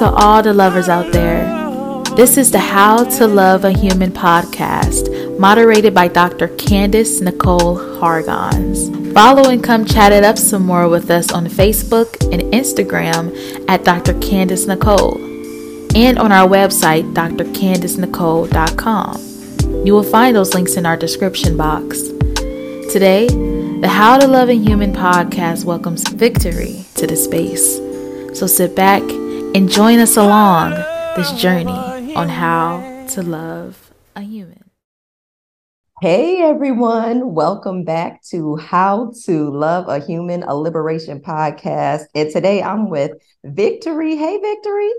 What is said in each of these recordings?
To all the lovers out there. This is the How to Love a Human podcast, moderated by Dr. Candice Nicole Hargons. Follow and come chat it up some more with us on Facebook and Instagram at Dr. Candice Nicole and on our website, drcandicenicole.com. You will find those links in our description box. Today, the How to Love a Human podcast welcomes victory to the space. So sit back and join us along this journey on how to love a human. Hey everyone, welcome back to How to Love a Human, a Liberation podcast. And today I'm with Victory. Hey Victory.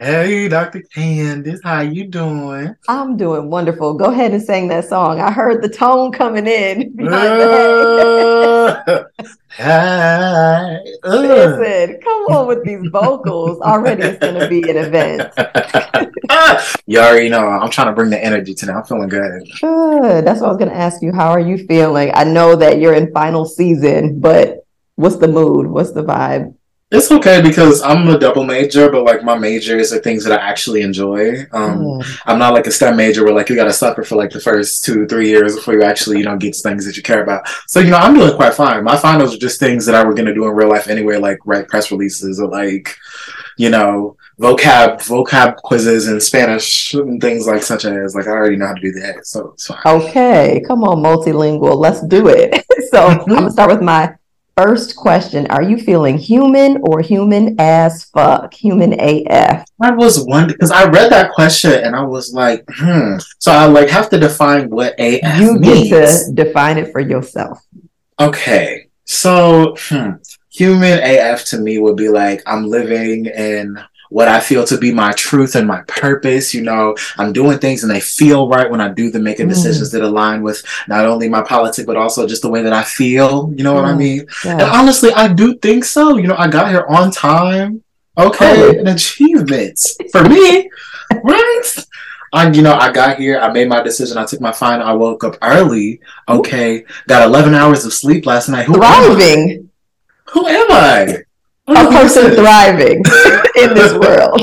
Hey, Dr. Candice, how you doing? I'm doing wonderful. Go ahead and sing that song. I heard the tone coming in behind the Hi. Uh, Listen, come on with these vocals. Already it's going to be an event. you already know. I'm trying to bring the energy tonight. I'm feeling good. Good. That's what I was going to ask you. How are you feeling? I know that you're in final season, but what's the mood? What's the vibe? It's okay because I'm a double major, but like my majors are things that I actually enjoy. Um, mm. I'm not like a STEM major where like you got to suffer for like the first two, three years before you actually, you know, get things that you care about. So, you know, I'm doing quite fine. My finals are just things that I were going to do in real life anyway, like write press releases or like, you know, vocab, vocab quizzes in Spanish and things like such as like I already know how to do that. So it's fine. Okay. Come on, multilingual. Let's do it. so I'm going to start with my First question Are you feeling human or human as fuck? Human AF? I was wondering because I read that question and I was like, hmm. So I like have to define what AF You means. get to define it for yourself. Okay. So, hmm, human AF to me would be like I'm living in what I feel to be my truth and my purpose. You know, I'm doing things and they feel right when I do them, making mm. decisions that align with not only my politics, but also just the way that I feel. You know what I mm. mean? Yeah. And honestly, I do think so. You know, I got here on time. Okay. Oh. And achievements for me, right? I, you know, I got here. I made my decision. I took my fine. I woke up early. Okay, got 11 hours of sleep last night. Who Thriving. Who am I? A person thriving in this world.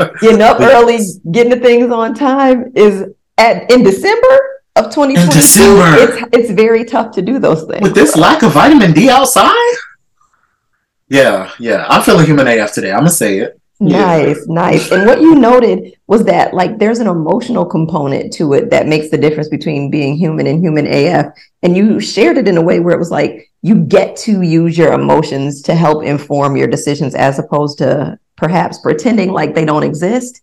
Getting up early, getting the things on time is at in December of 2022. December. It's it's very tough to do those things. With this lack of vitamin D outside? Yeah, yeah. I'm feeling human AF today. I'm gonna say it. Nice, yeah. nice. And what you noted was that like there's an emotional component to it that makes the difference between being human and human AF. And you shared it in a way where it was like you get to use your emotions to help inform your decisions as opposed to perhaps pretending like they don't exist.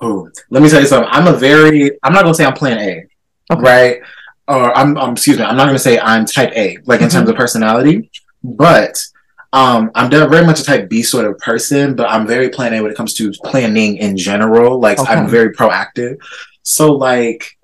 Oh, let me tell you something. I'm a very I'm not gonna say I'm plan A. Okay. Right? Or I'm, I'm excuse me, I'm not gonna say I'm type A, like in mm-hmm. terms of personality, but um, I'm very much a type B sort of person, but I'm very plan A when it comes to planning in general. Like okay. I'm very proactive. So like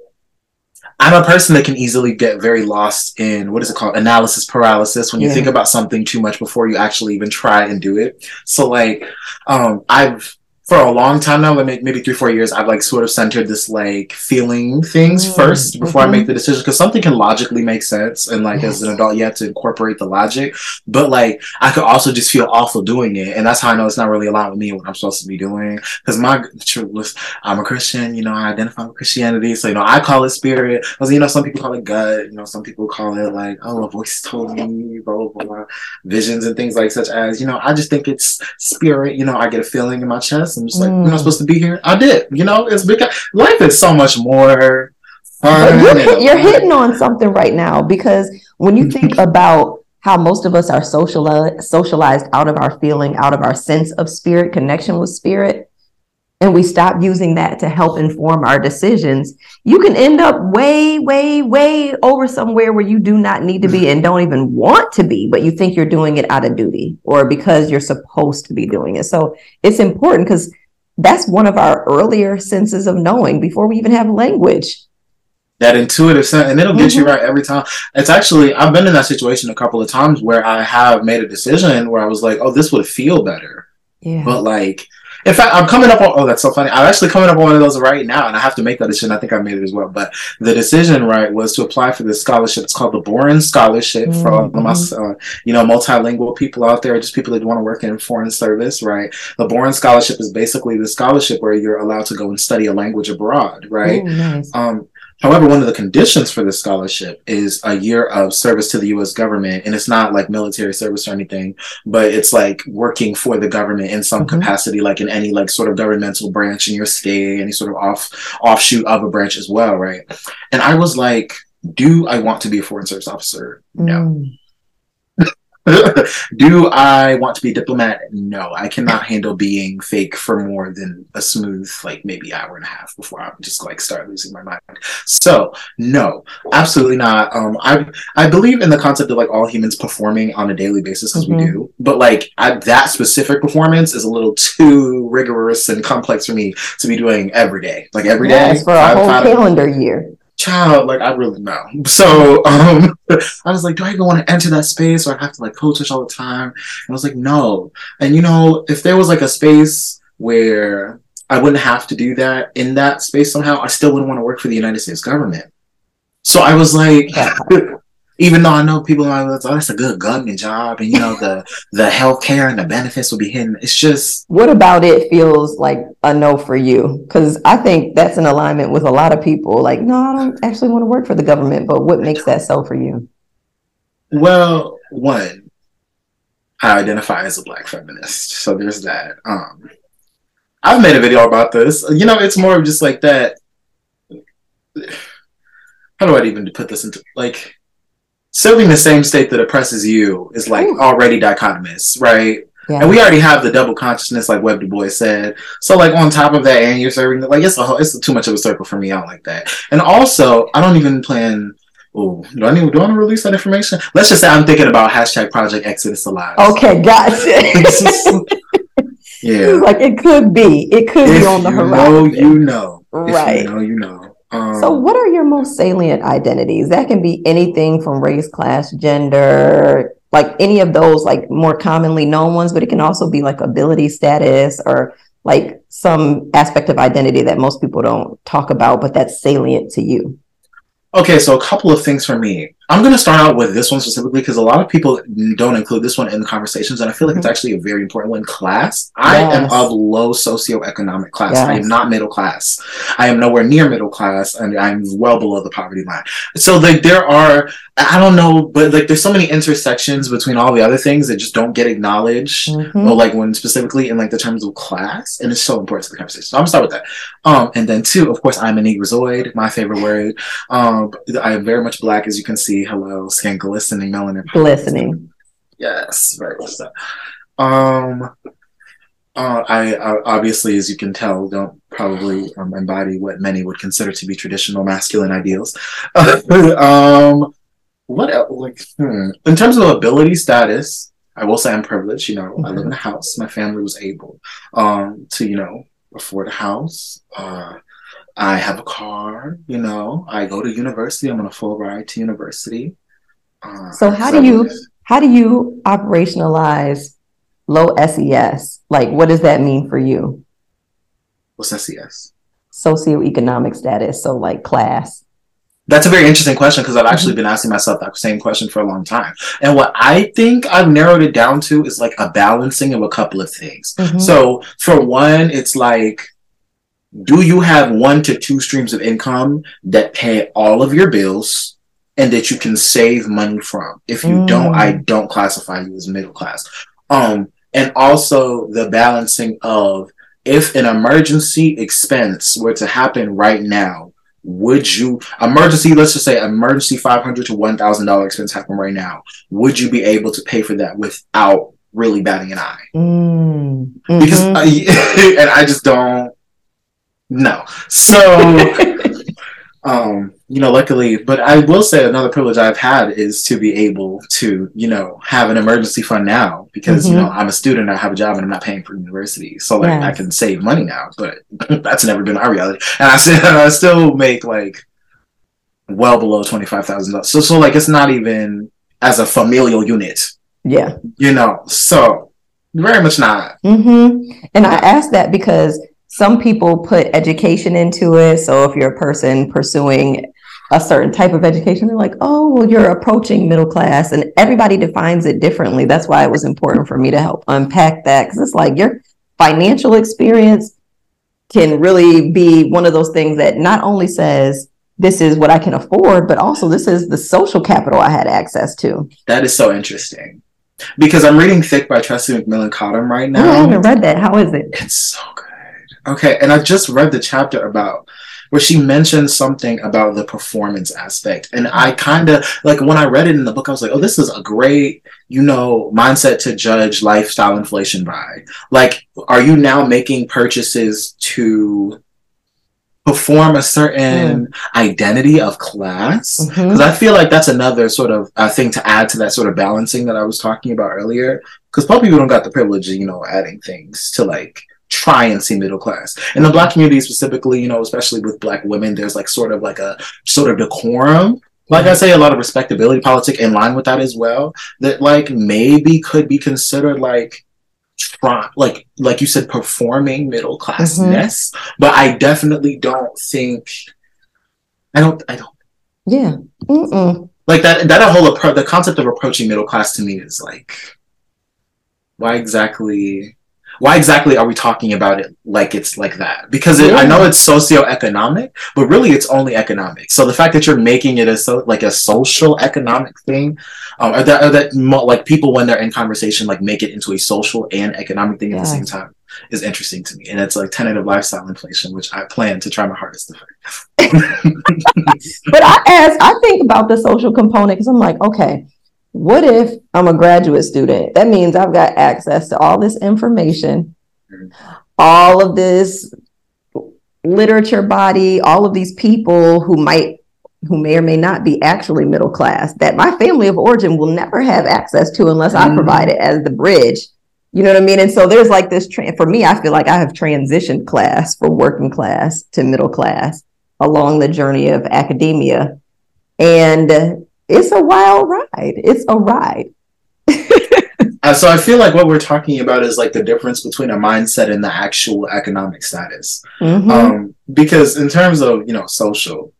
I'm a person that can easily get very lost in what is it called? Analysis paralysis when you yeah. think about something too much before you actually even try and do it. So like um I've for a long time now, like maybe three, four years, I've like sort of centered this like feeling things mm, first before mm-hmm. I make the decision because something can logically make sense. And like yes. as an adult, you have to incorporate the logic. But like I could also just feel awful doing it. And that's how I know it's not really aligned with me and what I'm supposed to be doing. Because my truth was I'm a Christian, you know, I identify with Christianity. So, you know, I call it spirit. Because, you know, some people call it gut, you know, some people call it like, oh, a voice told me, blah, blah, blah, visions and things like such as, you know, I just think it's spirit. You know, I get a feeling in my chest I'm just like, mm. I'm not supposed to be here. I did. You know, it's because life is so much more fun. You're, you're hitting on something right now because when you think about how most of us are socialized socialized out of our feeling, out of our sense of spirit, connection with spirit, and we stop using that to help inform our decisions, you can end up way, way, way over somewhere where you do not need to be and don't even want to be, but you think you're doing it out of duty or because you're supposed to be doing it. So it's important because that's one of our earlier senses of knowing before we even have language that intuitive sense and it'll get mm-hmm. you right every time it's actually i've been in that situation a couple of times where i have made a decision where i was like oh this would feel better yeah. but like In fact, I'm coming up on. Oh, that's so funny. I'm actually coming up on one of those right now, and I have to make that decision. I think I made it as well. But the decision, right, was to apply for this scholarship. It's called the Boren Scholarship mm-hmm. for all us, uh, you know, multilingual people out there, just people that want to work in foreign service, right? The Boren Scholarship is basically the scholarship where you're allowed to go and study a language abroad, right? Ooh, nice. Um, However, one of the conditions for this scholarship is a year of service to the U.S. government, and it's not like military service or anything, but it's like working for the government in some mm-hmm. capacity, like in any like sort of governmental branch in your state, any sort of off offshoot of a branch as well, right? And I was like, do I want to be a foreign service officer? No. Mm. Do I want to be a diplomat? No, I cannot handle being fake for more than a smooth, like maybe hour and a half before I just like start losing my mind. So no, absolutely not. Um, I I believe in the concept of like all humans performing on a daily basis because mm-hmm. we do, but like I, that specific performance is a little too rigorous and complex for me to be doing every day. Like every yes, day for a whole calendar year child, like I really know. So um, I was like, do I even want to enter that space or I have to like coach all the time? And I was like, no. And you know, if there was like a space where I wouldn't have to do that in that space somehow, I still wouldn't want to work for the United States government. So I was like, even though I know people are like, oh, that's a good government job, and you know the the health care and the benefits will be hidden. It's just what about it feels like a no for you? Because I think that's in alignment with a lot of people. Like, no, I don't actually want to work for the government. But what makes that so for you? Well, one, I identify as a black feminist, so there's that. Um, I've made a video about this. You know, it's more of just like that. How do I even put this into like? Serving the same state that oppresses you is like Ooh. already dichotomous, right? Yeah. And we already have the double consciousness, like Web Du Bois said. So, like on top of that, and you're serving, like it's a whole, it's too much of a circle for me. I don't like that. And also, I don't even plan. Oh, do I need? Do I want to release that information? Let's just say I'm thinking about hashtag Project Exodus Alive. Okay, gotcha. yeah, like it could be. It could if be on the horizon. You know, you know. Right. You know, you know. Um, so, what are your most salient identities? That can be anything from race, class, gender, like any of those, like more commonly known ones, but it can also be like ability status or like some aspect of identity that most people don't talk about, but that's salient to you. Okay, so a couple of things for me. I'm going to start out with this one specifically because a lot of people don't include this one in the conversations, and I feel like it's mm-hmm. actually a very important one. Class. Yes. I am of low socioeconomic class. Yes. I am not middle class. I am nowhere near middle class, and I'm well below the poverty line. So like there are, I don't know, but like there's so many intersections between all the other things that just don't get acknowledged, mm-hmm. or like when specifically in like the terms of class, and it's so important to the conversation. So I'm gonna start with that. Um, and then two, of course, I'm a negrozoid, my favorite word. Um, I am very much black, as you can see hello, skin glistening, melanin. Glistening. Yes, very much so. Um, uh, I, I, obviously, as you can tell, don't probably um, embody what many would consider to be traditional masculine ideals. um, what else? Like, hmm. in terms of ability status, I will say I'm privileged. You know, mm-hmm. I live in a house. My family was able um, to, you know, afford a house. Uh, I have a car, you know, I go to university, I'm on a full ride to university. Uh, so how do you how do you operationalize low SES? Like what does that mean for you? What's SES? Socioeconomic status, so like class. That's a very interesting question because I've actually mm-hmm. been asking myself that same question for a long time. And what I think I've narrowed it down to is like a balancing of a couple of things. Mm-hmm. So for one, it's like do you have one to two streams of income that pay all of your bills and that you can save money from? If you mm. don't, I mm. don't classify you as middle class. Um, and also the balancing of if an emergency expense were to happen right now, would you emergency let's just say emergency 500 to 1000 dollar expense happen right now would you be able to pay for that without really batting an eye mm. mm-hmm. because I, and i just don't no. So, um, you know, luckily, but I will say another privilege I've had is to be able to, you know, have an emergency fund now because, mm-hmm. you know, I'm a student, I have a job and I'm not paying for university. So like yes. I can save money now, but that's never been our reality. And I still, I still make like well below $25,000. So, so like, it's not even as a familial unit. Yeah. You know, so Very much not. Mm-hmm. And I ask that because some people put education into it. So if you're a person pursuing a certain type of education, they're like, oh, well, you're approaching middle class. And everybody defines it differently. That's why it was important for me to help unpack that. Cause it's like your financial experience can really be one of those things that not only says, this is what I can afford, but also this is the social capital I had access to. That is so interesting because I'm reading Thick by Tressie McMillan Cottom right now. Oh, I haven't read that. How is it? It's so good. Okay, and I just read the chapter about where she mentioned something about the performance aspect. And I kind of like when I read it in the book, I was like, oh, this is a great, you know, mindset to judge lifestyle inflation by. Like, are you now making purchases to perform a certain mm. identity of class because mm-hmm. i feel like that's another sort of uh, thing to add to that sort of balancing that i was talking about earlier because poor people don't got the privilege of you know adding things to like try and see middle class in the black community specifically you know especially with black women there's like sort of like a sort of decorum like I say, a lot of respectability politics in line with that as well. That like maybe could be considered like try like like you said performing middle classness mm-hmm. but i definitely don't think i don't i don't yeah Mm-mm. like that that whole approach the concept of approaching middle class to me is like why exactly why exactly are we talking about it like it's like that? Because it, yeah. I know it's socioeconomic, but really it's only economic. So the fact that you're making it a so like a social economic thing, um, or that, or that like people when they're in conversation like make it into a social and economic thing yeah. at the same time is interesting to me. And it's like tentative lifestyle inflation, which I plan to try my hardest to fix. but I ask, I think about the social component because I'm like, okay, what if I'm a graduate student? That means I've got access to all this information, all of this literature body, all of these people who might who may or may not be actually middle class that my family of origin will never have access to unless I mm-hmm. provide it as the bridge. You know what I mean? And so there's like this tra- for me, I feel like I have transitioned class from working class to middle class along the journey of academia. And it's a wild ride. It's a ride. uh, so I feel like what we're talking about is like the difference between a mindset and the actual economic status. Mm-hmm. Um, because in terms of you know social,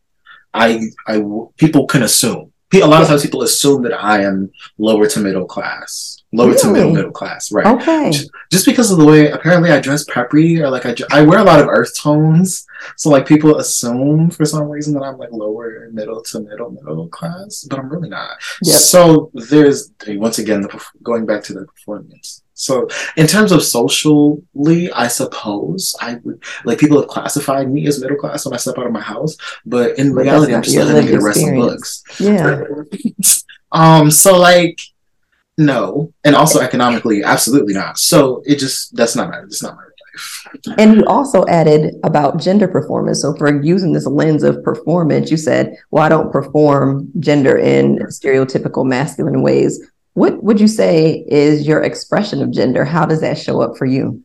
I I people can assume a lot of times people assume that I am lower to middle class lower really? to middle middle class, right? Okay. Just because of the way apparently I dress preppy or like I I wear a lot of earth tones, so like people assume for some reason that I'm like lower middle to middle middle class, but I'm really not. Yep. So there's once again the going back to the performance. So in terms of socially, I suppose I would like people have classified me as middle class when I step out of my house, but in but reality, I'm just the rest of the books. Yeah. um. So like no, and also economically, absolutely not. So it just that's not my it's not my life. And you also added about gender performance. So for using this lens of performance, you said, "Well, I don't perform gender in stereotypical masculine ways." What would you say is your expression of gender? How does that show up for you?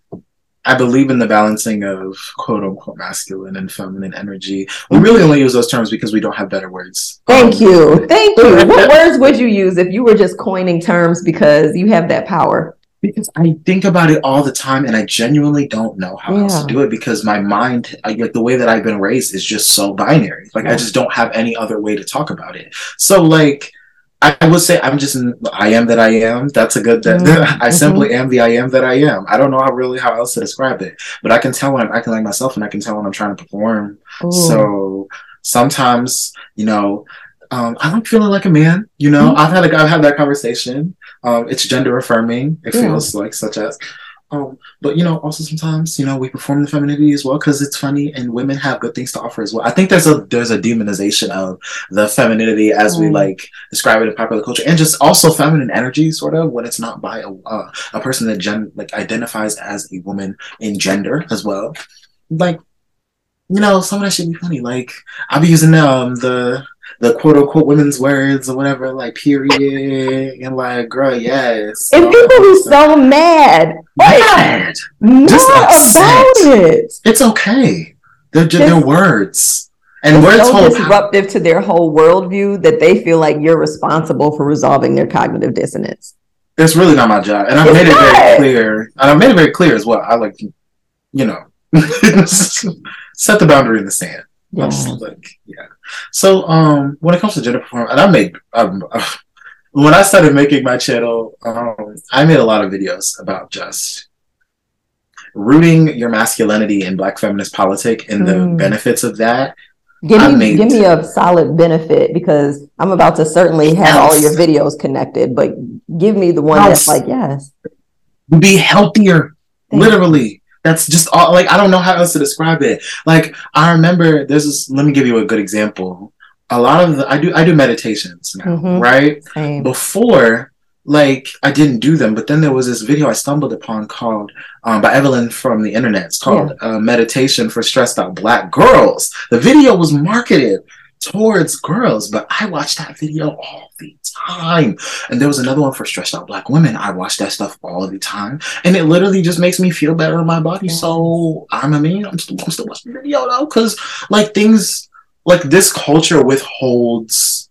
I believe in the balancing of quote unquote masculine and feminine energy. We really only use those terms because we don't have better words. Thank um, you. Thank you. what words would you use if you were just coining terms because you have that power? Because I think about it all the time and I genuinely don't know how yeah. else to do it because my mind, like the way that I've been raised is just so binary. Like yeah. I just don't have any other way to talk about it. So like, I would say I'm just I am that I am. That's a good that mm-hmm. I simply am the I am that I am. I don't know how really how else to describe it, but I can tell when I'm acting like myself and I can tell when I'm trying to perform. Ooh. So sometimes, you know, um, I like feeling like a man. You know, mm-hmm. I've had a, I've had that conversation. Um, it's gender affirming. It yeah. feels like such as um, but you know, also sometimes you know we perform the femininity as well because it's funny and women have good things to offer as well. I think there's a there's a demonization of the femininity as mm. we like describe it in popular culture, and just also feminine energy, sort of when it's not by a uh, a person that gen like identifies as a woman in gender as well. Like, you know, some of that should be funny. Like I'll be using um the the quote unquote women's words or whatever, like period, and like girl, yes. And people be so mad. Mad. Just about it. It's okay. They're just their words. And words so hold disruptive power. to their whole worldview that they feel like you're responsible for resolving their cognitive dissonance. It's really not my job, and I've It's made it very clear. And I've made it very clear as well. I like, you know, set the boundary in the sand. Just like, yeah. So, um, when it comes to gender performance, and I made, um, when I started making my channel, um, I made a lot of videos about just rooting your masculinity in Black feminist politic and the Mm. benefits of that. Give me made- give me a solid benefit because I'm about to certainly have all your videos connected, but give me the one that's Yes. like, yes. Be healthier, Thank literally. That's just all. Like I don't know how else to describe it. Like I remember there's this. Let me give you a good example. A lot of the I do I do meditations now, Mhm. right? Same. before like i didn't do them but then there was this video i stumbled upon called um, by evelyn from the internet it's called uh, meditation for stressed out black girls the video was marketed towards girls but i watched that video all the time and there was another one for stressed out black women i watch that stuff all the time and it literally just makes me feel better in my body so i'm a man i'm still, I'm still watching the video though because like things like this culture withholds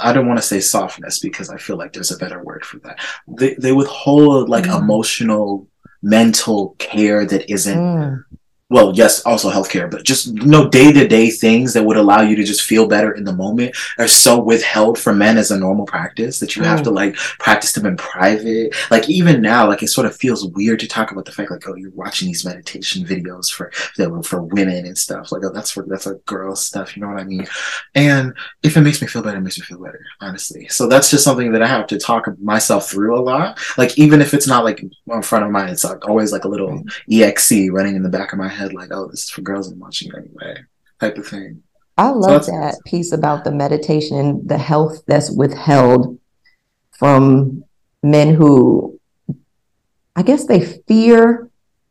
I don't want to say softness because I feel like there's a better word for that. They they withhold like Mm. emotional, mental care that isn't Mm. Well, yes, also healthcare, but just you know day to day things that would allow you to just feel better in the moment are so withheld from men as a normal practice that you have Mm. to like practice them in private. Like even now, like it sort of feels weird to talk about the fact like oh you're watching these meditation videos for that were for women and stuff like oh that's for that's like girl stuff. You know what I mean? And if it makes me feel better, it makes me feel better, honestly. So that's just something that I have to talk myself through a lot. Like even if it's not like in front of mine, it's like always like a little exe running in the back of my head, like, oh, this is for girls I'm watching anyway, type of thing. I love that's- that piece about the meditation and the health that's withheld from men who I guess they fear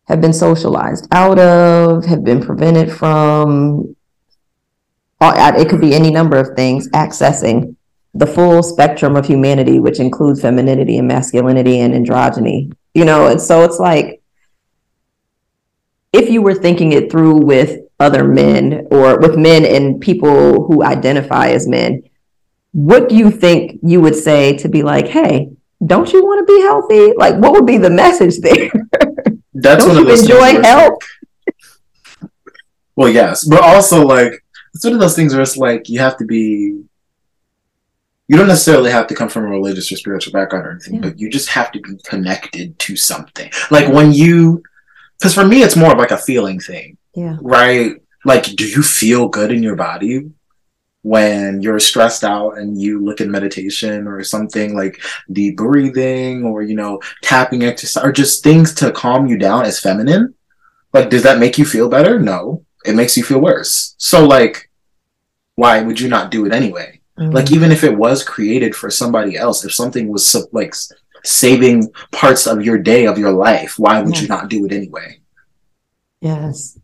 have been socialized out of, have been prevented from. uh, It could be any number of things, accessing the full spectrum of humanity, which includes femininity and masculinity and androgyny. You know, and so it's like if you were thinking it through with other men or with men and people who identify as men, what do you think you would say to be like, hey, don't you want to be healthy? Like, what would be the message there? That's don't one of you enjoy health? like- well, yes, but also like it's one of those things where it's like you have to be. You don't necessarily have to come from a religious or spiritual background or anything, Yeah. but you just have to be connected to something. Like when you, because for me, it's more of like a feeling thing. Yeah. right? Like, do you feel good in your body when you're stressed out and you look at meditation or something like deep breathing or, you know, tapping exercise or just things to calm you down as feminine? Like, does that make you feel better? No, it makes you feel worse. So, like, why would you not do it anyway? Mm. Like, even if it was created for somebody else, if something was like saving parts of your day of your life, why would you not do it anyway? yes.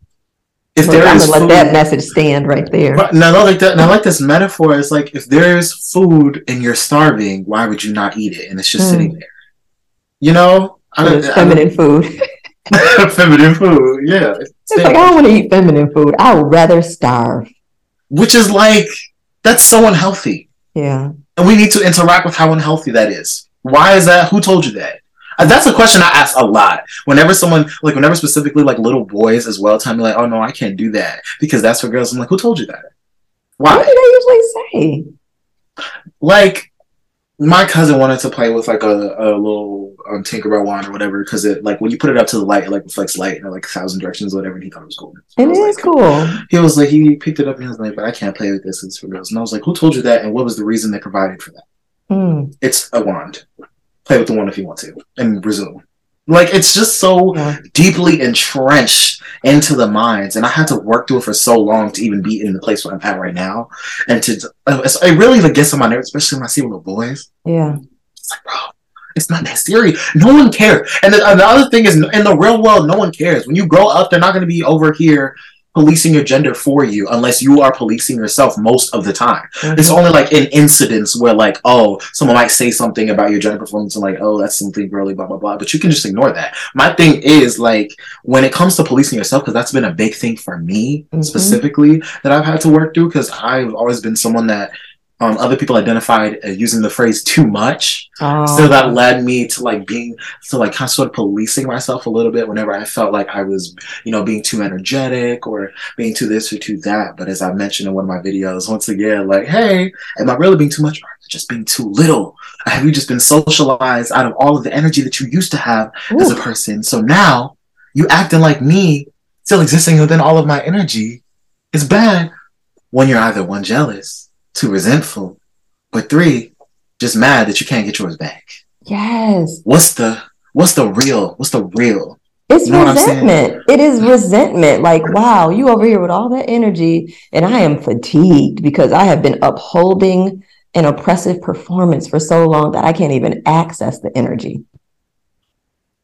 If Look, there I'm is gonna let that message stand right there. But no, no, like that. And I like this metaphor. It's like if there's food and you're starving, why would you not eat it? And it's just Mm. sitting there. You know, I It's feminine food. don't, feminine food. Yeah, It's like I don't want to eat feminine food. I would rather starve. which is like that's so unhealthy, Yeah. and we need to interact with how unhealthy that is. Why is that? Who told you that? That's a question I ask a lot. Whenever someone, like, whenever specifically like little boys as well, tell me like, "Oh no, I can't do that because that's for girls." I'm like, "Who told you that? Why?" What do they usually say? like my cousin wanted to play with like a, a little um, Tinkerbell wand or whatever because it like when you put it up to the light, it like reflects light in like a thousand directions or whatever. And he thought it was cool. So It was is like- cool. He was like, he picked it up and he was like, but I can't play with this. It's for girls. And I was like, who told you that? And what was the reason they provided for that? Mm, It's a wand. Play with the wand if you want to. and resume. Like it's just so yeah. deeply entrenched into the minds, and I had to work through it for so long to even be in the place where I'm at right now, and to it's- it really like gets on my nerves, especially when I see little boys. Yeah. It's like, bro, it's not that serious. No one cares. And the, and the other thing is, in the real world, no one cares. When you grow up, they're not going to be over here policing your gender for you unless you are policing yourself most of the time. It's Mhm. only like in incidents where, like, oh, someone might say something about your gender performance and, like, oh, that's something girly, blah, blah, blah. But you can just ignore that. My thing is, like, when it comes to policing yourself, because that's been a big thing for me Mhm. specifically that I've had to work through, because I've always been someone that um, other people identified uh, using the phrase too much. Oh. So that led me to like being, to like kind of sort of policing myself a little bit whenever I felt like I was, you know, being too energetic or being too this or too that. But as I mentioned in one of my videos, once again, like, hey, am I really being too much or just being too little? Have you just been socialized out of all of the energy that you used to have Ooh. as a person? So now you acting like me, still existing within all of my energy is bad when you're either one jealous too resentful, or three, just mad that you can't get yours back. Yes. What's the what's the real? What's the real? It's you know resentment. It is resentment. Like, wow, you over here with all that energy, and I am fatigued because I have been upholding an oppressive performance for so long that I can't even access the energy.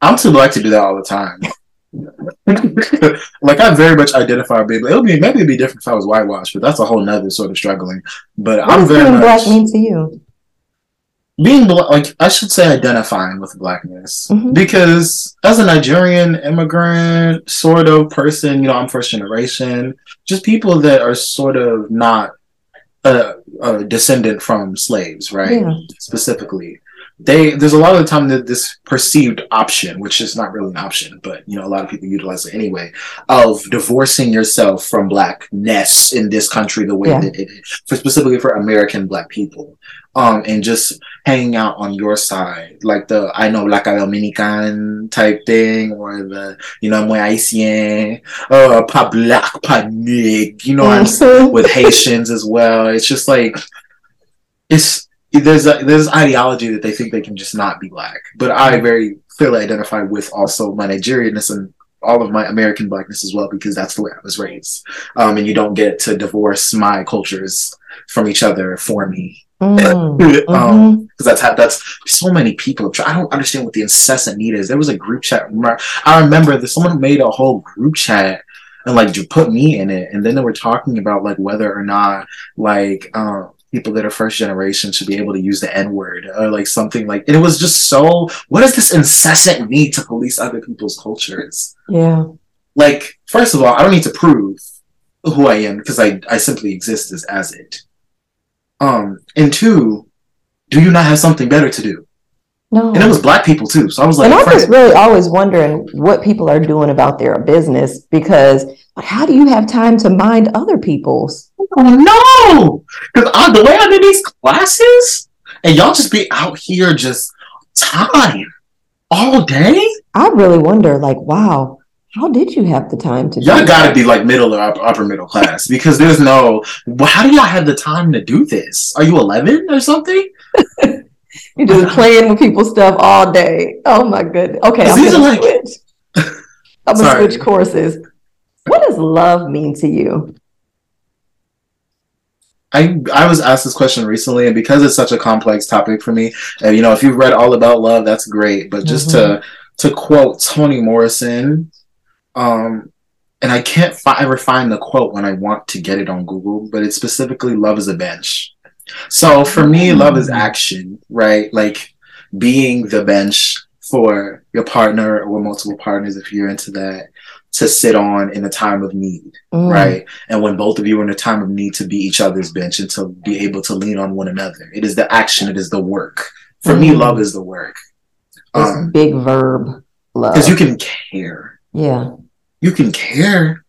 I'm too black to do that all the time. like I very much identify baby. It'll be maybe it'd be different if I was whitewashed, but that's a whole nother sort of struggling. But I'm very being much black mean to you. Being black, like I should say, identifying with blackness mm-hmm. because as a Nigerian immigrant sort of person, you know, I'm first generation. Just people that are sort of not a, a descendant from slaves, right? Yeah. Specifically, they there's a lot of the time that this perceived option, which is not really an option, but you know, a lot of people utilize it anyway, of divorcing yourself from blackness in this country the way yeah. that it is, for specifically for American black people. Um, and just hanging out on your side, like the I know like a Dominican type thing, or the you know, muy haïtien, uh, pa black, pa nig, you know, mm-hmm. with Haitians as well. It's just like it's there's a, there's ideology that they think they can just not be black, but I very clearly identify with also my Nigerianness and all of my American blackness as well because that's the way I was raised. Um, and you don't get to divorce my cultures from each other for me. Mm, um, mm-hmm. cause that's how, that's so many people. I don't understand what the incessant need is. There was a group chat. I remember that someone made a whole group chat and like you put me in it. And then they were talking about like whether or not like, um, people that are first generation should be able to use the N word or like something like and it was just so what is this incessant need to police other people's cultures? Yeah. Like, first of all, I don't need to prove who I am because I, I simply exist as, as it. Um, and two, do you not have something better to do? No. And it was black people too. So I was like, and I'm just really always wondering what people are doing about their business because how do you have time to mind other people's? Oh no! Because the way I'm in these classes, and y'all just be out here just time all day. I really wonder, like, wow, how did you have the time to? Y'all got to be like middle or upper middle class because there's no. Well, how do y'all have the time to do this? Are you 11 or something? You're just playing with people's stuff all day. Oh my goodness. Okay, I'm gonna like... switch. I'm gonna switch courses. What does love mean to you? I I was asked this question recently, and because it's such a complex topic for me, and you know, if you've read all about love, that's great. But just mm-hmm. to to quote Toni Morrison, um, and I can't fi- ever find the quote when I want to get it on Google, but it's specifically "Love is a bench." So for me, love is action, right? Like being the bench for your partner or multiple partners if you're into that to sit on in a time of need, mm. right? And when both of you are in a time of need to be each other's bench and to be able to lean on one another. It is the action, it is the work. For mm. me, love is the work. It's um, big verb love. Because you can care. Yeah. You can care,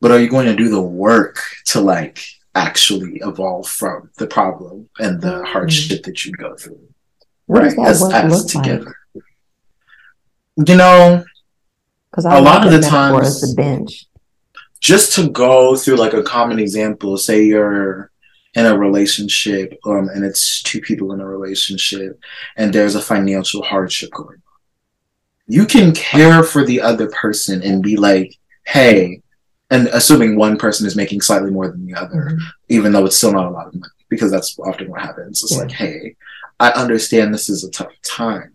but are you going to do the work to like actually evolve from the problem and the mm. hardship that you go through? What right? As, as together. Like? You know, because a lot of the times the bench. Just to go through like a common example, say you're in a relationship, um, and it's two people in a relationship, and there's a financial hardship going on. You can care for the other person and be like, hey, and assuming one person is making slightly more than the other, mm-hmm. even though it's still not a lot of money, because that's often what happens. It's yeah. like, hey, I understand this is a tough time.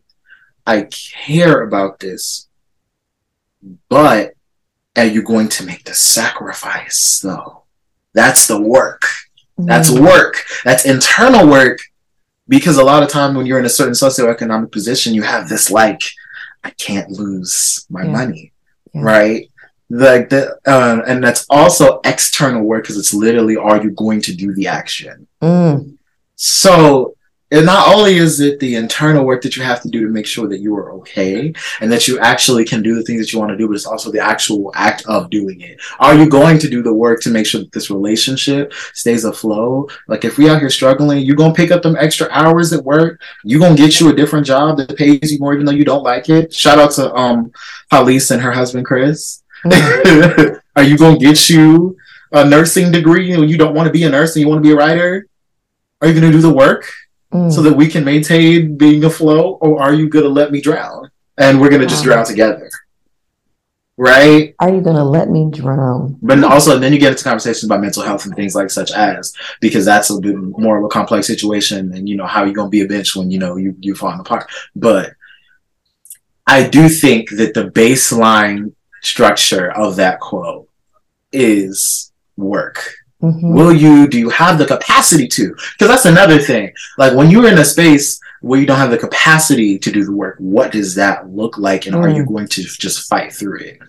I care about this, but are you going to make the sacrifice though? That's the work. That's mm-hmm. work. That's internal work. Because a lot of time when you're in a certain socioeconomic position, you have this like, I can't lose my yeah. money. Yeah. Right? Like the uh, and that's also external work because it's literally are you going to do the action? Mm. So and not only is it the internal work that you have to do to make sure that you are okay and that you actually can do the things that you want to do, but it's also the actual act of doing it. Are you going to do the work to make sure that this relationship stays afloat? Like if we out here struggling, you're gonna pick up them extra hours at work. You're gonna get you a different job that pays you more, even though you don't like it. Shout out to um Halise and her husband Chris. Mm-hmm. Are you gonna get you a nursing degree and you don't want to be a nurse and you want to be a writer? Are you gonna do the work? Mm. so that we can maintain being afloat, or are you going to let me drown and we're going to just drown together? Right? Are you going to let me drown? But also, then you get into conversations about mental health and things like such as because that's a bit more of a complex situation, and you know how you're going to be a bitch when you know you you're falling apart. But I do think that the baseline structure of that quote is work Mm-hmm. Will you, do you have the capacity to? Because that's another thing. Like when you're in a space where you don't have the capacity to do the work, what does that look like? And mm. are you mm. going to just fight through it?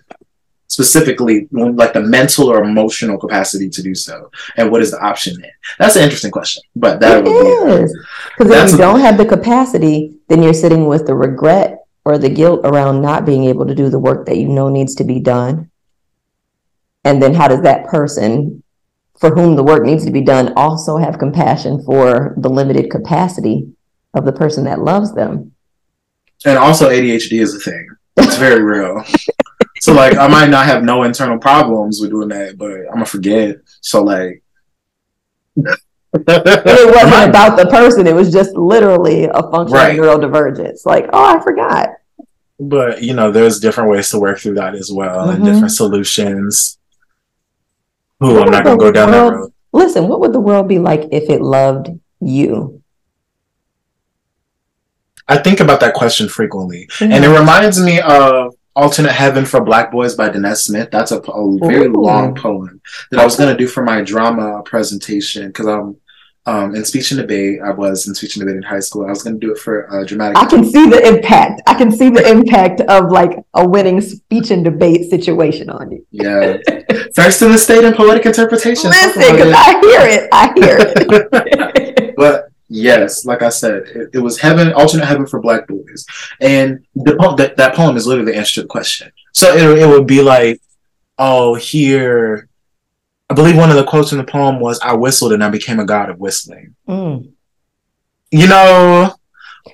Specifically, like the mental or emotional capacity to do so, and what is the option there? That's an interesting question, but that it is because if you don't have the capacity, then you're sitting with the regret or the guilt around not being able to do the work that you know needs to be done. And then how does that person for whom the work needs to be done also have compassion for the limited capacity of the person that loves them. And also ADHD is a thing. It's very real. So like I might not have no internal problems with doing that, but I'm gonna forget. So like it wasn't about the person, it was just literally a function right. of neurodivergence. Like, oh I forgot. But you know, there's different ways to work through that as well mm-hmm. and different solutions. Ooh, I'm not gonna go down world, that road. Listen, what would the world be like if it loved you? I think about that question frequently, mm-hmm. and it reminds me of "Alternate Heaven for Black Boys" by Danez Smith. That's a, a very Ooh. long poem that I was gonna do for my drama presentation because I'm um, in speech and debate. I was in speech and debate in high school. I was going to do it for a dramatic. I can see the impact. I can see the impact of like a winning speech and debate situation on you. Yeah, first in the state in poetic interpretation. Listen, because I hear it. I hear it. but yes, like I said, it, it, was heaven, alternate heaven for Black boys, and the poem, that, that poem is literally the answer to the question. So it, it would be like, oh, here I believe one of the quotes in the poem was, I whistled and I became a god of whistling. Mm. You know,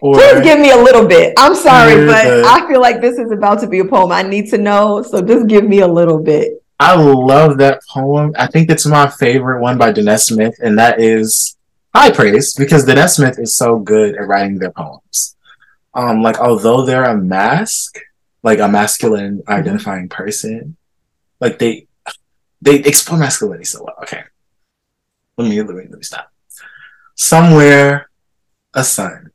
or, just give me a little bit. I'm sorry, but the, I feel like this is about to be a poem. I need to know. So just give me a little bit. I love that poem. I think it's my favorite one by Danez Smith, and that is high praise because Danez Smith is so good at writing their poems. Um, like although they're a mask, like a masculine identifying person, like they they explore masculinity so well. Okay. Let me, let me, let me stop. Somewhere, a sun.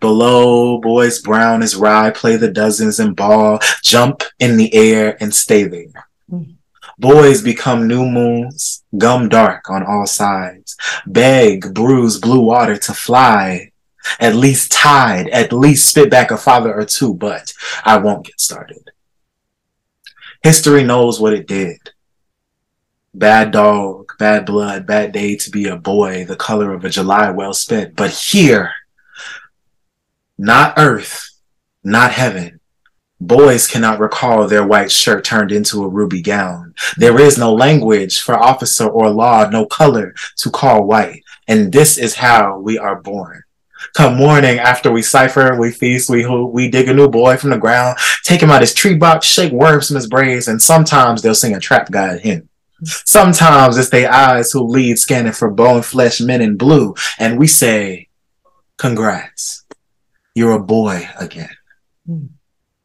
Below, boys brown as rye play the dozens and ball, jump in the air and stay there. Mm. Boys become new moons, gum dark on all sides, beg, bruise blue water to fly, at least tide, at least spit back a father or two, but I won't get started. History knows what it did bad dog, bad blood, bad day to be a boy, the color of a July well spent. But here, not earth, not heaven. Boys cannot recall their white shirt turned into a ruby gown. There is no language for officer or law, no color to call white. And this is how we are born. Come morning, after we cipher, we feast, we hoop, we dig a new boy from the ground, take him out his tree box, shake worms from his braids, and sometimes they'll sing a trap guide hymn. Sometimes it's their eyes who lead scanning for bone flesh men in blue, and we say, Congrats, you're a boy again. Mm.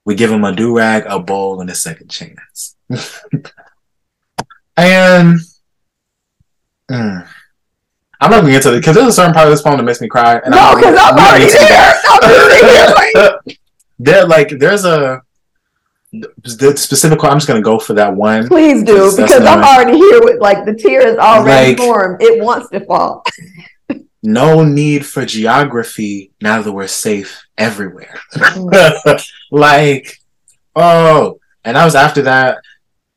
We give him a do rag, a bowl, and a second chance. and mm, I'm not gonna get to it because there's a certain part of this poem that makes me cry. And no, because I'm, I'm already there. there, like, there's a the specific I'm just gonna go for that one. Please do because I'm already here with like the tears already like, formed. It wants to fall. no need for geography now that we're safe everywhere. Mm. like, oh, and I was after that.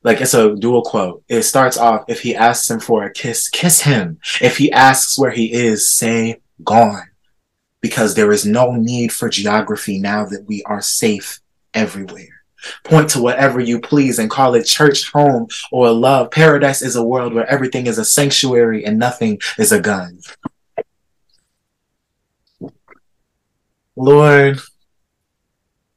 like it's a dual quote. It starts off if he asks him for a kiss, kiss him. If he asks where he is, say gone. Because there is no need for geography now that we are safe everywhere. Point to whatever you please and call it church, home, or love. Paradise is a world where everything is a sanctuary and nothing is a gun. Lord,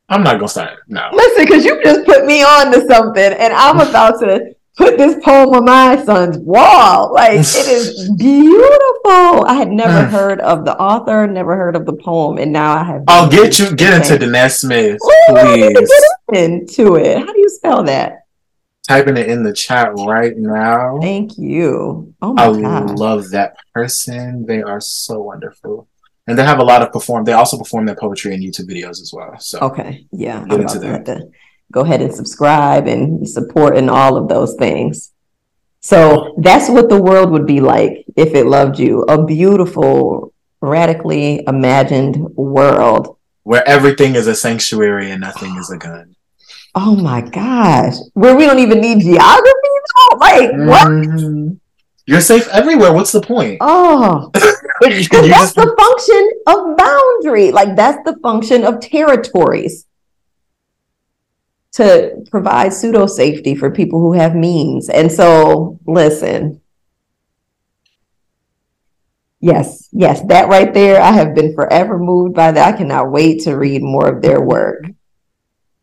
I'm not gonna start. No. Listen, because you just put me on to something, and I'm about to put this poem on my son's wall. Like it is beautiful. I had never hmm. heard of the author, never heard of the poem, and now I have. I'll get you get into Danez Smith, please. Get into it. How do you spell that? Typing it in the chat right now. Thank you. Oh my god. I god, love that person. They are so wonderful. And they have a lot of perform. They also perform their poetry in YouTube videos as well. So Okay, yeah, Get I'm into that. Go ahead and subscribe and support and all of those things. So that's what the world would be like if it loved you. A beautiful, radically imagined world. where everything is a sanctuary and nothing is a gun. Oh my gosh. Where we don't even need geography though? Like what? Mhm. You're safe everywhere. What's the point? Oh, that's just- the function of boundary. Like that's the function of territories. To provide pseudo safety for people who have means. And so, listen. Yes, yes, that right there. I have been forever moved by that. I cannot wait to read more of their work.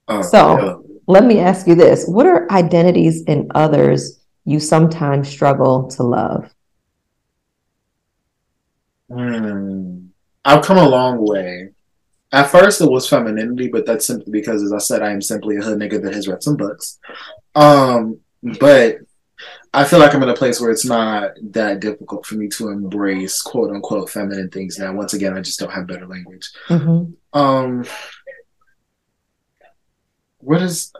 Oh, So- Let me ask you this What are identities in others you sometimes struggle to love? Hmm. I've come a long way. At first, it was femininity, but that's simply because, as I said, I am simply a hood nigga that has read some books. Um, but I feel like I'm in a place where it's not that difficult for me to embrace quote unquote feminine things now. Once again, I just don't have better language. Mhm. Um, what is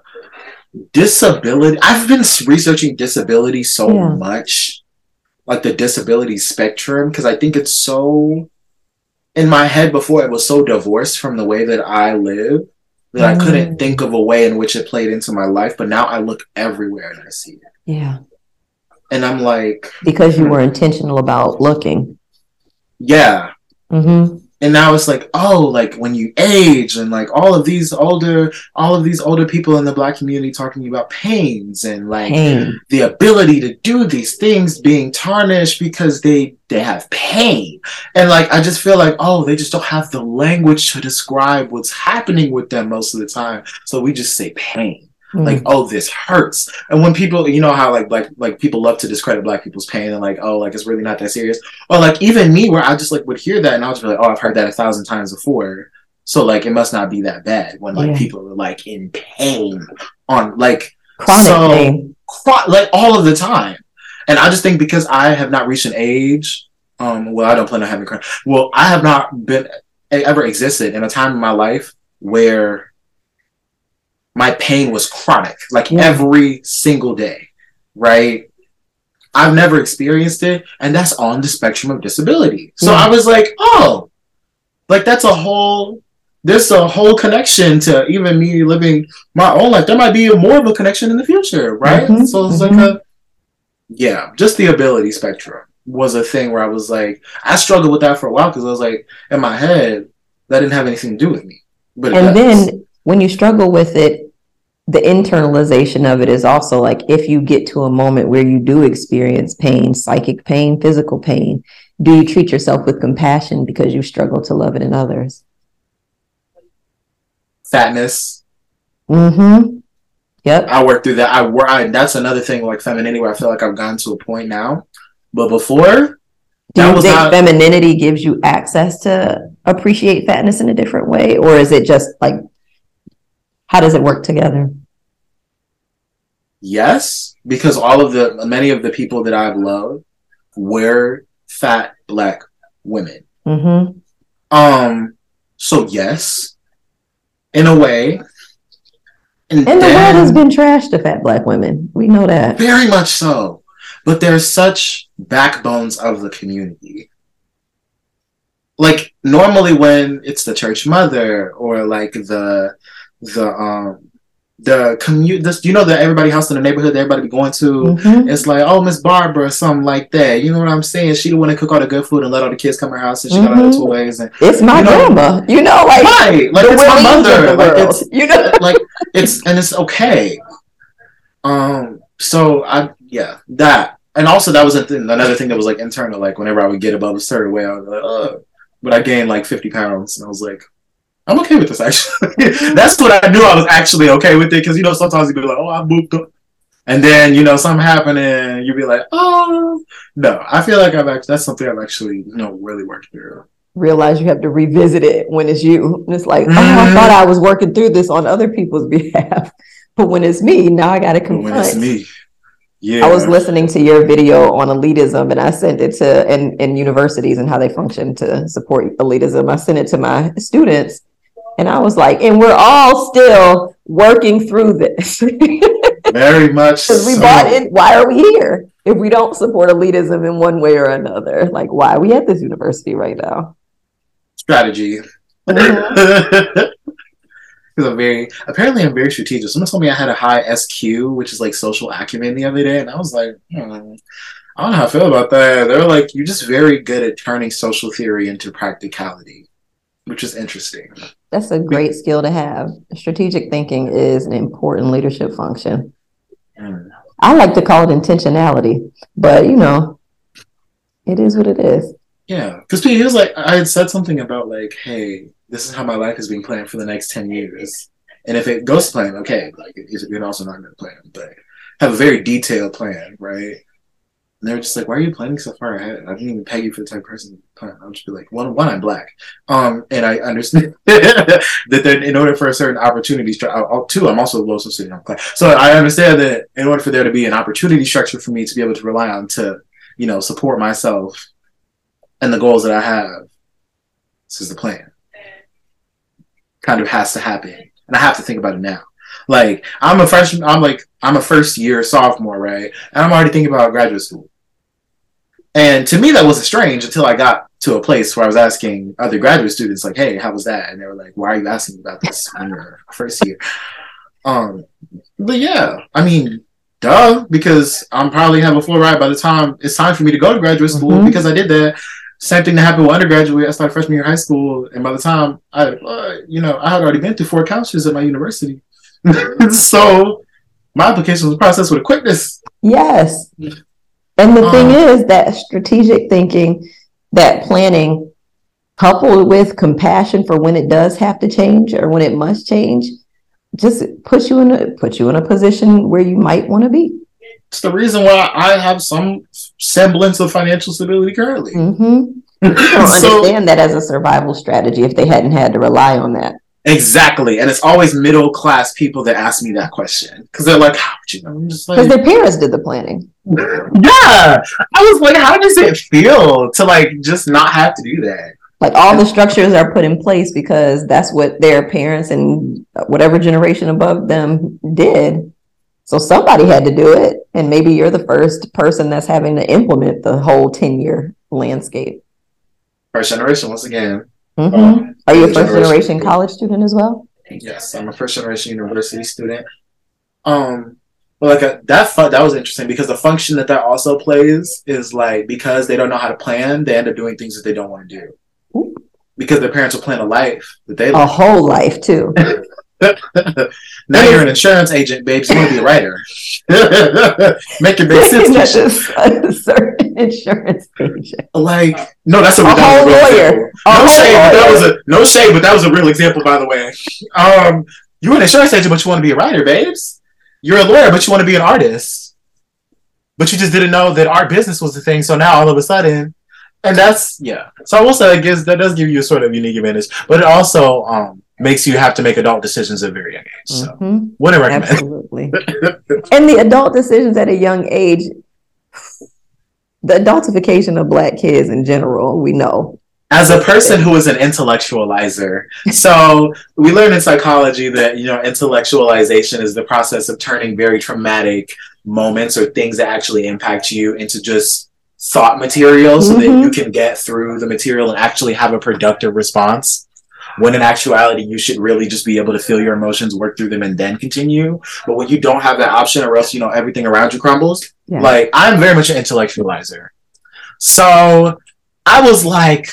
disability? I've been researching disability so Yeah. much, like the disability spectrum, because I think it's so in my head before it was so divorced from the way that I live that I couldn't Mm. think of a way in which it played into my life. But now I look everywhere and I see it, Yeah, and I'm like, because you were intentional about looking. yeah. Mm-hmm. And now it's like oh like when you age and like all of these older all of these older people in the black community talking about pains and like Pain. the ability to do these things being tarnished because they they have pain and like i just feel like oh they just don't have the language to describe what's happening with them most of the time so we just say pain. Like oh this hurts. And when people you know how like like like people love to discredit black people's pain and like oh like it's really not that serious. Or like even me where i just like would hear that and i was like oh i've heard that a thousand times before. So like it must not be that bad when like Yeah. people are like in pain on like Chronic so- pain. qu- like all of the time. And i just think because i have not reached an age um well i don't plan on having chronic well i have not been ever existed in a time in my life where my pain was chronic, like Yeah. every single day, right? I've never experienced it, and that's on the spectrum of disability. So Yeah. I was like, oh, like that's a whole, there's a whole connection to even me living my own life. There might be more of a connection in the future, right? Mhm, So it's like a, yeah, just the ability spectrum was a thing where I was like, I struggled with that for a while because I was like, in my head, that didn't have anything to do with me. But And does. then when you struggle with it, the internalization of it is also like if you get to a moment where you do experience pain, psychic pain, physical pain, do you treat yourself with compassion because you struggle to love it in others? fatness. Mm-hmm. Yep. I work through that. I work. I, that's another thing like femininity where I feel like I've gotten to a point now. But before, Do that you was think not- femininity gives you access to appreciate fatness in a different way? Or is it just like, how does it work together? yes, because all of the many of the people that I've loved were fat black women. Mm-hmm. Um. So yes, in a way. And, And the world has been trashed to fat black women. We know that. very much so, but they're such backbones of the community. Like normally when it's the church mother or like the the um the commute. This, you know, the everybody house in the neighborhood that everybody be going to. Mhm. It's like, oh, Miss Barbara, or something like that. You know what I'm saying? She the one to cook all the good food and let all the kids come to her house, and she got all the Mhm. toys and It's my You know- grandma. You know, like right, like it's my mother. Like it's you know. like it's and it's okay. Um. So I yeah that and also that was a thing, another thing that was like internal. Like whenever I would get above a certain weight, I was like, uh, but I gained like fifty pounds, and I was like. I'm okay with this actually. That's what I knew I was actually okay with it because you know sometimes you'd be like, oh, I moved up, and then you know something happened and you'd be like, oh, no. I feel like I've actually that's something I've actually you know really worked through. Realize you have to revisit it when it's you. And it's like, oh, I Mhm. thought I was working through this on other people's behalf, but when it's me, now I got to confront. when it's me, yeah, I was listening to your video on elitism and I sent it to and, and universities and how they function to support elitism. I sent it to my students and I was like, and we're all still working through this. very much. Because we so. bought in, why are we here? If we don't support elitism in one way or another, like why are we at this university right now? strategy. Because I'm very apparently I'm very strategic. Someone told me I had a high SQ, which is like social acumen, the other day, and I was like, hmm, I don't know how I feel about that. They're like, you're just very good at turning social theory into practicality, which is interesting. That's a great skill to have. Strategic thinking is an important leadership function. Mm. I like to call it intentionality, but you know, it is what it is. Yeah, because he was like, I had said something about like, hey, this is how my life is being planned for the next ten years, and if it goes to plan, okay, like it- it's also not going to plan, but have a very detailed plan, right? And they were just like, "Why are you planning so far ahead?" I didn't even peg you for the type of person plan. I'll just be like, "One, one, I'm black, um, and I understand that then in order for a certain opportunity, stru- I'll- I'll- two, I'm also a low socioeconomic class, so I understand that in order for there to be an opportunity structure for me to be able to rely on to, you know, support myself and the goals that I have, this is the plan. Kind of has to happen, and I have to think about it now. Like I'm a freshman, I'm like I'm a first year sophomore, right? And I'm already thinking about graduate school. And to me, that wasn't strange until I got to a place where I was asking other graduate students, like, "Hey, how was that?" And they were like, "Why are you asking about this when you're first year?" Um, but yeah, I mean, duh, because I'm probably have a full ride by the time it's time for me to go to graduate school Mhm. because I did that. Same thing that happened with undergraduate. I started freshman year of high school, and by the time I, uh, you know, I had already been through four counselors at my university, so my application was processed with a quickness. Yes. And the thing Um, is that strategic thinking, that planning, coupled with compassion for when it does have to change or when it must change, just puts you in a puts you in a position where you might want to be. It's the reason why I have some semblance of financial stability currently. hmm I don't So- understand that as a survival strategy if they hadn't had to rely on that. Exactly, and it's always middle class people that ask me that question because they're like, "How would you?" I'm just like, Because their parents did the planning. yeah. I was like, how does it feel to like just not have to do that? Like all the structures are put in place because that's what their parents and whatever generation above them did. So somebody had to do it. And maybe you're the first person that's having to implement the whole 10 year landscape. First generation, once again. Mhm. um, Are you a first generation generation- college student as well? Yes, I'm a first generation university student. Um, but like a, that fu- that was interesting because the function that that also plays is like because they don't know how to plan, they end up doing things that they don't want to do. Ooh. Because their parents will plan a life that they A live. whole life too. now you're an insurance agent, babes. You want to be a writer. Make your big sense. That's Keisha. a certain insurance agent. Like, no, that's a, A that whole real lawyer. A No whole shade, but that was a no shade, but that was a real example, by the way. Um, you're an insurance agent, but you want to be a writer, babes. You're a lawyer, but you want to be an artist. But you just didn't know that art business was the thing. So now all of a sudden, and that's yeah. So I will say, I guess that does give you a sort of unique advantage, but it also um makes you have to make adult decisions at a very young age. So Mhm. wouldn't recommend. Absolutely. and the adult decisions at a young age, the adultification of black kids in general, we know. as a person who is an intellectualizer so we learn in psychology that you know intellectualization is the process of turning very traumatic moments or things that actually impact you into just thought material so that Mhm. you can get through the material and actually have a productive response when in actuality you should really just be able to feel your emotions, work through them, and then continue. But when you don't have that option, or else you know everything around you crumbles. Yeah. Like I'm very much an intellectualizer, so I was like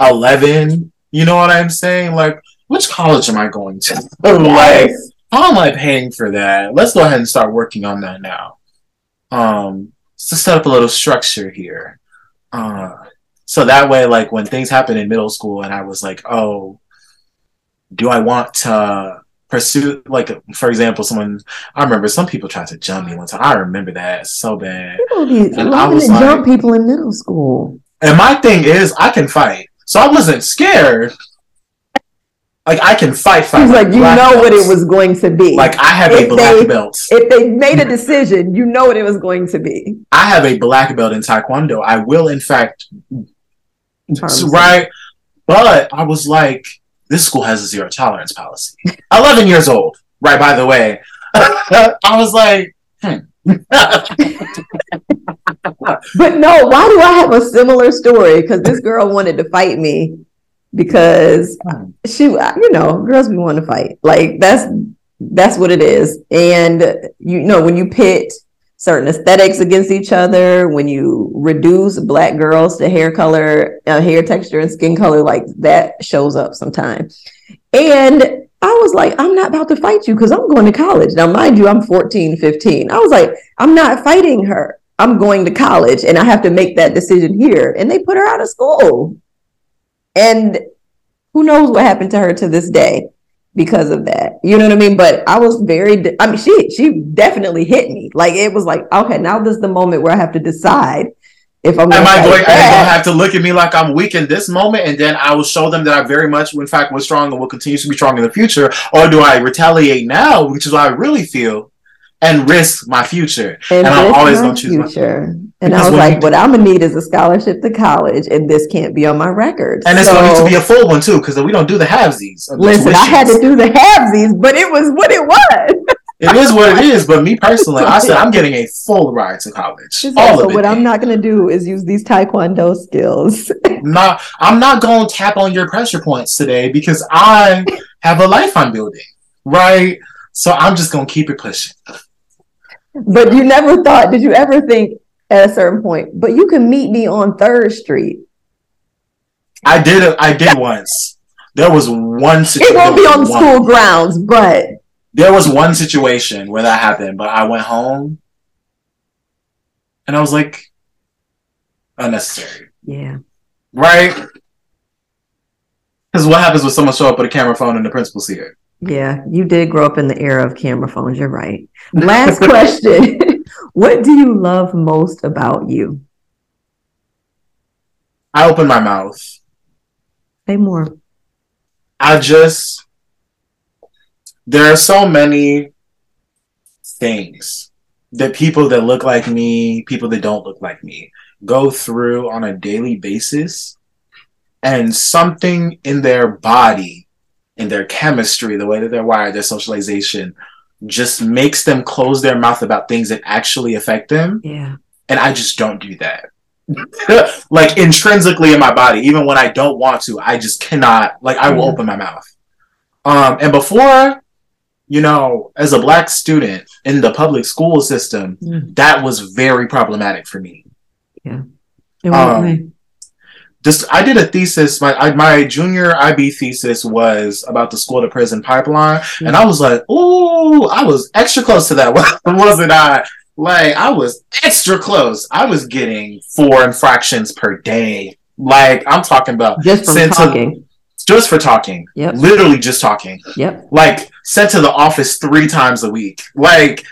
11. You know what I'm saying? Like, which college am I going to? like, how am I paying for that? Let's go ahead and start working on that now. Um, to set up a little structure here. Uh, so that way, like when things happen in middle school, and I was like, oh, do I want to pursue, like, for example, someone, I remember some people tried to jump me time. I remember that so bad. People be loving was to jump people in middle school. And my thing is, I can fight. So I wasn't scared. Like, I can fight, fight. He's like, you black know what it was going to be. Like, I have If a black they- belt. if they made a decision, you know what it was going to be. I have a black belt in Taekwondo. I will, in fact, Right. But I was like, this school has a zero tolerance policy. 11 years old, right? By the way, I was like, hmm. But no, why do I have a similar story? Because this girl wanted to fight me because she, you know, girls be wanting to fight. Like that's that's what it is. And you know, when you pit certain aesthetics against each other, when you reduce black girls to hair color, uh, hair texture, and skin color, like that shows up sometimes. And I was like, I'm not about to fight you because I'm going to college. Now, mind you, I'm 14, 15. I was like, I'm not fighting her. I'm going to college and I have to make that decision here. And they put her out of school. And who knows what happened to her to this day because of that. You know what I mean? But I was very I mean she she definitely hit me. Like it was like, okay, now this is the moment where I have to decide if I'm Am I going? Are they going to have to look at me like I'm weak in this moment, and then I will show them that I very much, in fact, was strong and will continue to be strong in the future, or do I retaliate now, which is what I really feel, and risk my future? and, and I'm always gonna choose my- future. and I was like, what I'm gonna need is a scholarship to college, and this can't be on my record. And it's going to need to be a full one too, because we don't do the halvesies. the Listen, I had to do the halvesies, but it was what it was. It is what it is. But me personally, I said I'm getting a full ride to college. She's All of so it. what I'm not gonna do is use these taekwondo skills. not I'm not going to tap on your pressure points today because I have a life I'm building, right? So I'm just gonna keep it pushing. But you never thought, did you ever think at a certain point, but you can meet me on Third Street? I did it. I did once. There was one situation. It won't be on one- school grounds, but There was one situation where that happened, but I went home, and I was like, unnecessary, yeah. right? Because what happens when someone show up with a camera phone and the principal see it? Yeah, you did grow up in the era of camera phones. You're right. Last question. what do you love most about you? I open my mouth. Say more. I just there are so many things that people that look like me, people that don't look like me, go through on a daily basis. And something in their body, in their chemistry, the way that they're wired, their socialization, just makes them close their mouth about things that actually affect them. Yeah. And I just don't do that. like intrinsically in my body, even when I don't want to, I just cannot. Like I will Yeah. open my mouth. Um, and before, you know, as a black student in the public school system, Mm. that was very problematic for me. What Um, This I did a thesis. My I, my junior IB thesis was about the school to prison pipeline, and I was like, "Ooh, I was extra close to that, wasn't I?" Like I was extra close. I was getting four infractions per day. Like I'm talking about Just from sent to- talking. just for talking, Yep. literally just talking. Yep. Like sent to the office three times a week. Like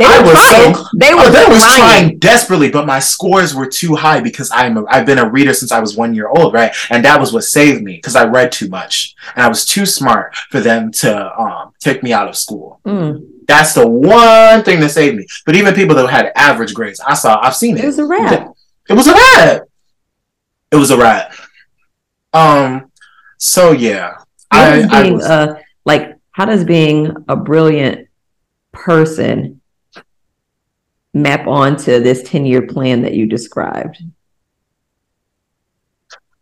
They I were was trying. so- they were that was trying. desperately, but my scores were too high because I'm a, I've been a reader since I was one year old, right? And that was what saved me because I read too much and I was too smart for them to um, take me out of school. Mm. That's the one thing that saved me. But even people that had average grades, I saw, I've seen it. It was a wrap. It was a rat. It was a rat. Um. So yeah, How I, does I being was, a like how does being a brilliant person map onto this 10 year plan that you described?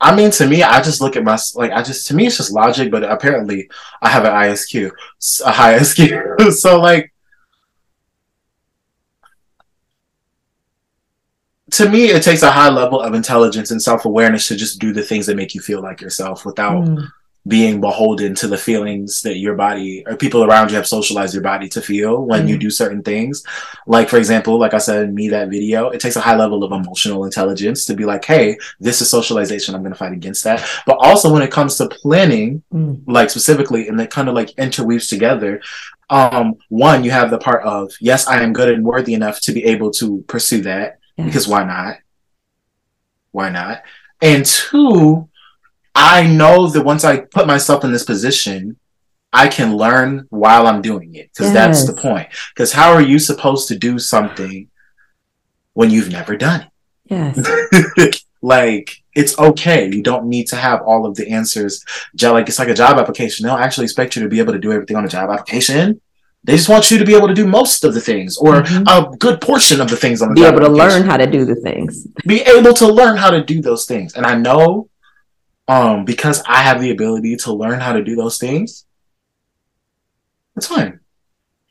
I mean, to me, I just look at my like I just to me it's just logic, but apparently I have an ISQ, a high ISQ. so like to me, it takes a high level of intelligence and self awareness to just do the things that make you feel like yourself without mm. Being beholden to the feelings that your body or people around you have socialized your body to feel when mm. you do certain things. Like, for example, like I said in me, that video, it takes a high level of emotional intelligence to be like, hey, this is socialization. I'm going to fight against that. But also when it comes to planning, mm. like specifically, and it kind of like interweaves together, um, one, you have the part of, yes, I am good and worthy enough to be able to pursue that because why not? Why not? And two, I know that once I put myself in this position, I can learn while I'm doing it because yes. that's the point. Because how are you supposed to do something when you've never done it? Yes. like it's okay. You don't need to have all of the answers. Like it's like a job application. They'll actually expect you to be able to do everything on a job application. They just want you to be able to do most of the things or mm-hmm. a good portion of the things on the be able to learn how to do the things. Be able to learn how to do those things. And I know um because I have the ability to learn how to do those things, it's fine.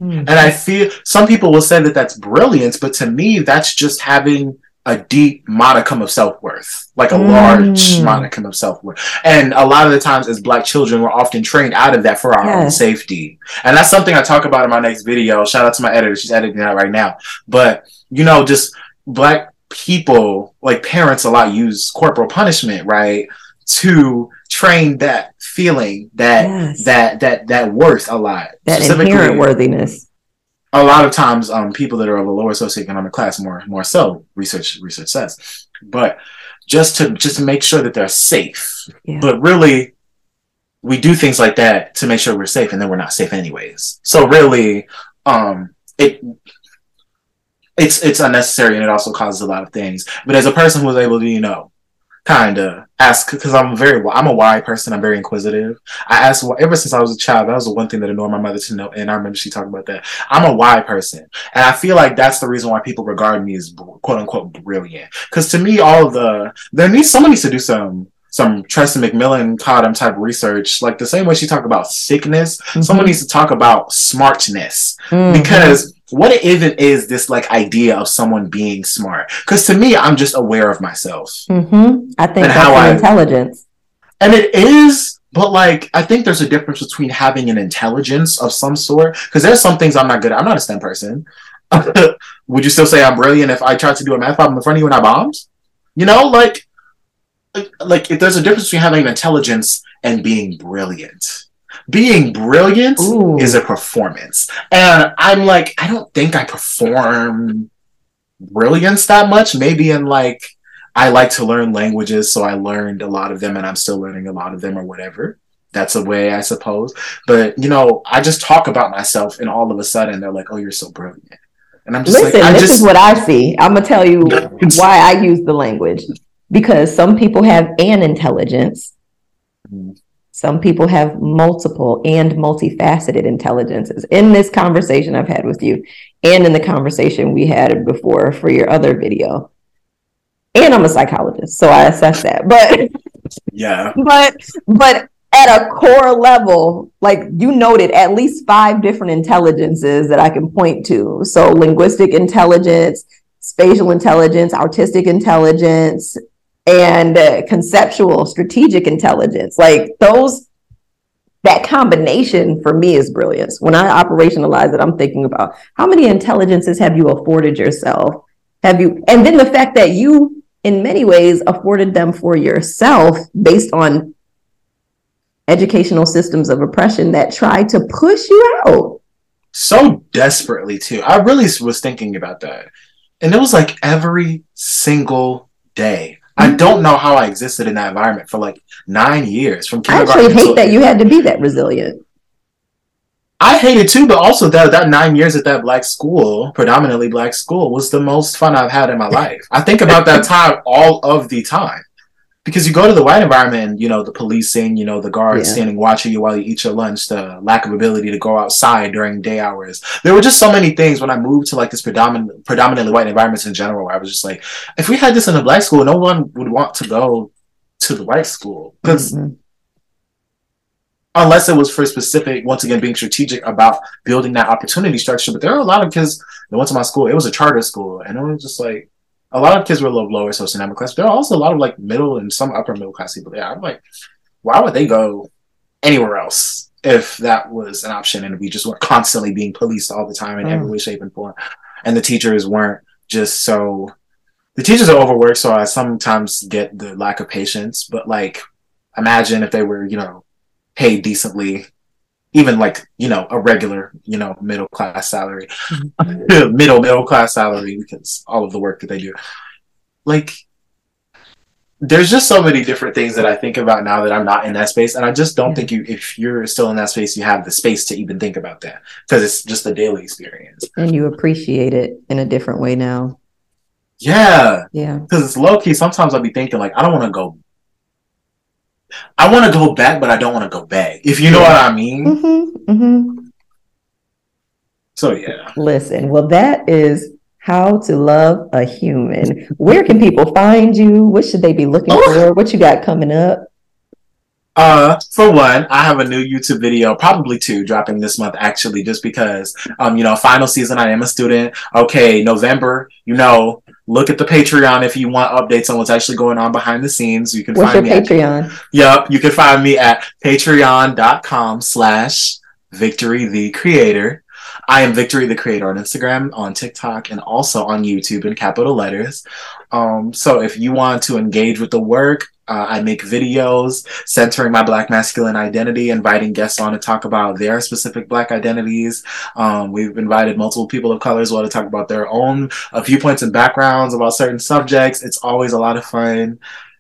Mm-hmm. And I feel some people will say that that's brilliance, but to me, that's just having a deep modicum of self worth, like a mm. large modicum of self worth. And a lot of the times, as Black children, we're often trained out of that for our yes. own safety. And that's something I talk about in my next video. Shout out to my editor; she's editing that right now. But you know, just Black people, like parents, a lot use corporal punishment, right, to train that feeling, that yes. that that that worth a lot, that inherent worthiness. a lot of times um, people that are of a lower socioeconomic class more more so research research says. But just to just to make sure that they're safe. Yeah. but really we do things like that to make sure we're safe and then we're not safe anyways. So really um it it's it's unnecessary and it also causes a lot of things. But as a person who was able to you know kind of ask because I'm very I'm a why person. I'm very inquisitive. I ask ever since I was a child. That was the one thing that annoyed my mother to know, and I remember she talked about that. I'm a why person, and I feel like that's the reason why people regard me as quote unquote brilliant. Because to me, all of the there needs someone needs to do some some Tressie McMillan Cottom type research, like the same way she talked about sickness, mm-hmm. someone needs to talk about smartness mm-hmm. because what it even is this like idea of someone being smart? Because to me, I'm just aware of myself. Mm-hmm. I think that's how I, intelligence. And it is, but like I think there's a difference between having an intelligence of some sort. Because there's some things I'm not good at. I'm not a STEM person. Would you still say I'm brilliant if I tried to do a math problem in front of you and I bombed? You know, like, like if there's a difference between having an intelligence and being brilliant being brilliant Ooh. is a performance. And I'm like, I don't think I perform brilliance that much. Maybe in like, I like to learn languages, so I learned a lot of them and I'm still learning a lot of them or whatever. That's a way, I suppose. But, you know, I just talk about myself and all of a sudden they're like, oh, you're so brilliant. And I'm just Listen, like, this just... is what I see. I'm going to tell you why I use the language. Because some people have an intelligence. Mm-hmm some people have multiple and multifaceted intelligences. In this conversation I've had with you, and in the conversation we had before for your other video, and I'm a psychologist, so I assess that. But yeah, but but at a core level, like you noted, at least five different intelligences that I can point to. So linguistic intelligence, spatial intelligence, artistic intelligence, and uh, conceptual strategic intelligence. Like those that combination for me is brilliance when i operationalize it i'm thinking about how many intelligences have you afforded yourself? Have you and then the fact that you in many ways afforded them for yourself based on educational systems of oppression that try to push you out. So desperately too. I really was thinking about that. And it was like every single day I don't know how I existed in that environment for like nine years from kindergarten. I actually hate that you had to be that resilient. I hate it too, but also that that nine years at that black school, predominantly black school, was the most fun I've had in my life. I think about that time all of the time because you go to the white environment and you know the policing you know the guards yeah. standing watching you while you eat your lunch the lack of ability to go outside during day hours there were just so many things when i moved to like this predominant predominantly white environments in general where i was just like if we had this in a black school no one would want to go to the white school because mm-hmm. unless it was for specific, once again, being strategic about building that opportunity structure. But there are a lot of kids that went to my school. It was a charter school, and it was just like a lot of kids were a little lower socioeconomic class. There are also a lot of like middle and some upper middle class people there. I'm like, why would they go anywhere else if that was an option and we just weren't constantly being policed all the time in mm. every way, shape, and form, and the teachers weren't just so. The teachers are overworked, so I sometimes get the lack of patience. But like, imagine if they were, you know, paid decently even like you know a regular you know middle class salary mm-hmm. middle middle class salary because all of the work that they do like there's just so many different things that I think about now that I'm not in that space. And I just don't yeah. think you, if you're still in that space, you have the space to even think about that because it's just a daily experience. And you appreciate it in a different way now. Yeah. Yeah. Because it's low key. Sometimes I'll be thinking, like, I don't want to go I want to go back, but I don't want to go back. If you know yeah. what I mean. Mm-hmm, mm-hmm. So yeah. Listen, well, that is how to love a human. Where can people find you? What should they be looking oh. for? What you got coming up? Uh, for one, I have a new YouTube video, probably two, dropping this month actually, just because, um, you know, final season, I am a student. Okay, November, you know, look at the Patreon if you want updates on what's actually going on behind the scenes. You can what's find your me Patreon? At, yep, you can find me at patreon.com slash victory the creator. I am Victory the Creator on Instagram, on TikTok, and also on YouTube in capital letters. Um, so if you want to engage with the work, uh, I make videos centering my Black masculine identity, inviting guests on to talk about their specific Black identities. Um, we've invited multiple people of color as well to talk about their own uh, viewpoints and backgrounds about certain subjects. It's always a lot of fun.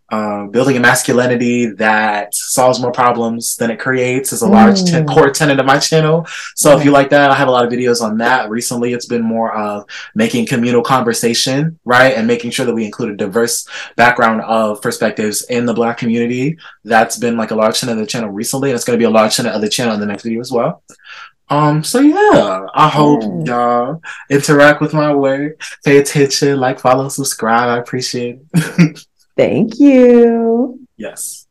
Uh, building a masculinity that solves more problems than it creates is a large mm. core tenet of my channel. So if you like that, I have a lot of videos on that. Recently, it's been more of making communal conversation, right? And making sure that we include a diverse background of perspectives in the Black community. That's been like a large tenet of the channel recently, and it's going to be a large tenet of the channel in the next video as well. Um, so yeah, I hope y'all interact with my work, pay attention, like, follow, subscribe. I appreciate it. Thank you. Yes.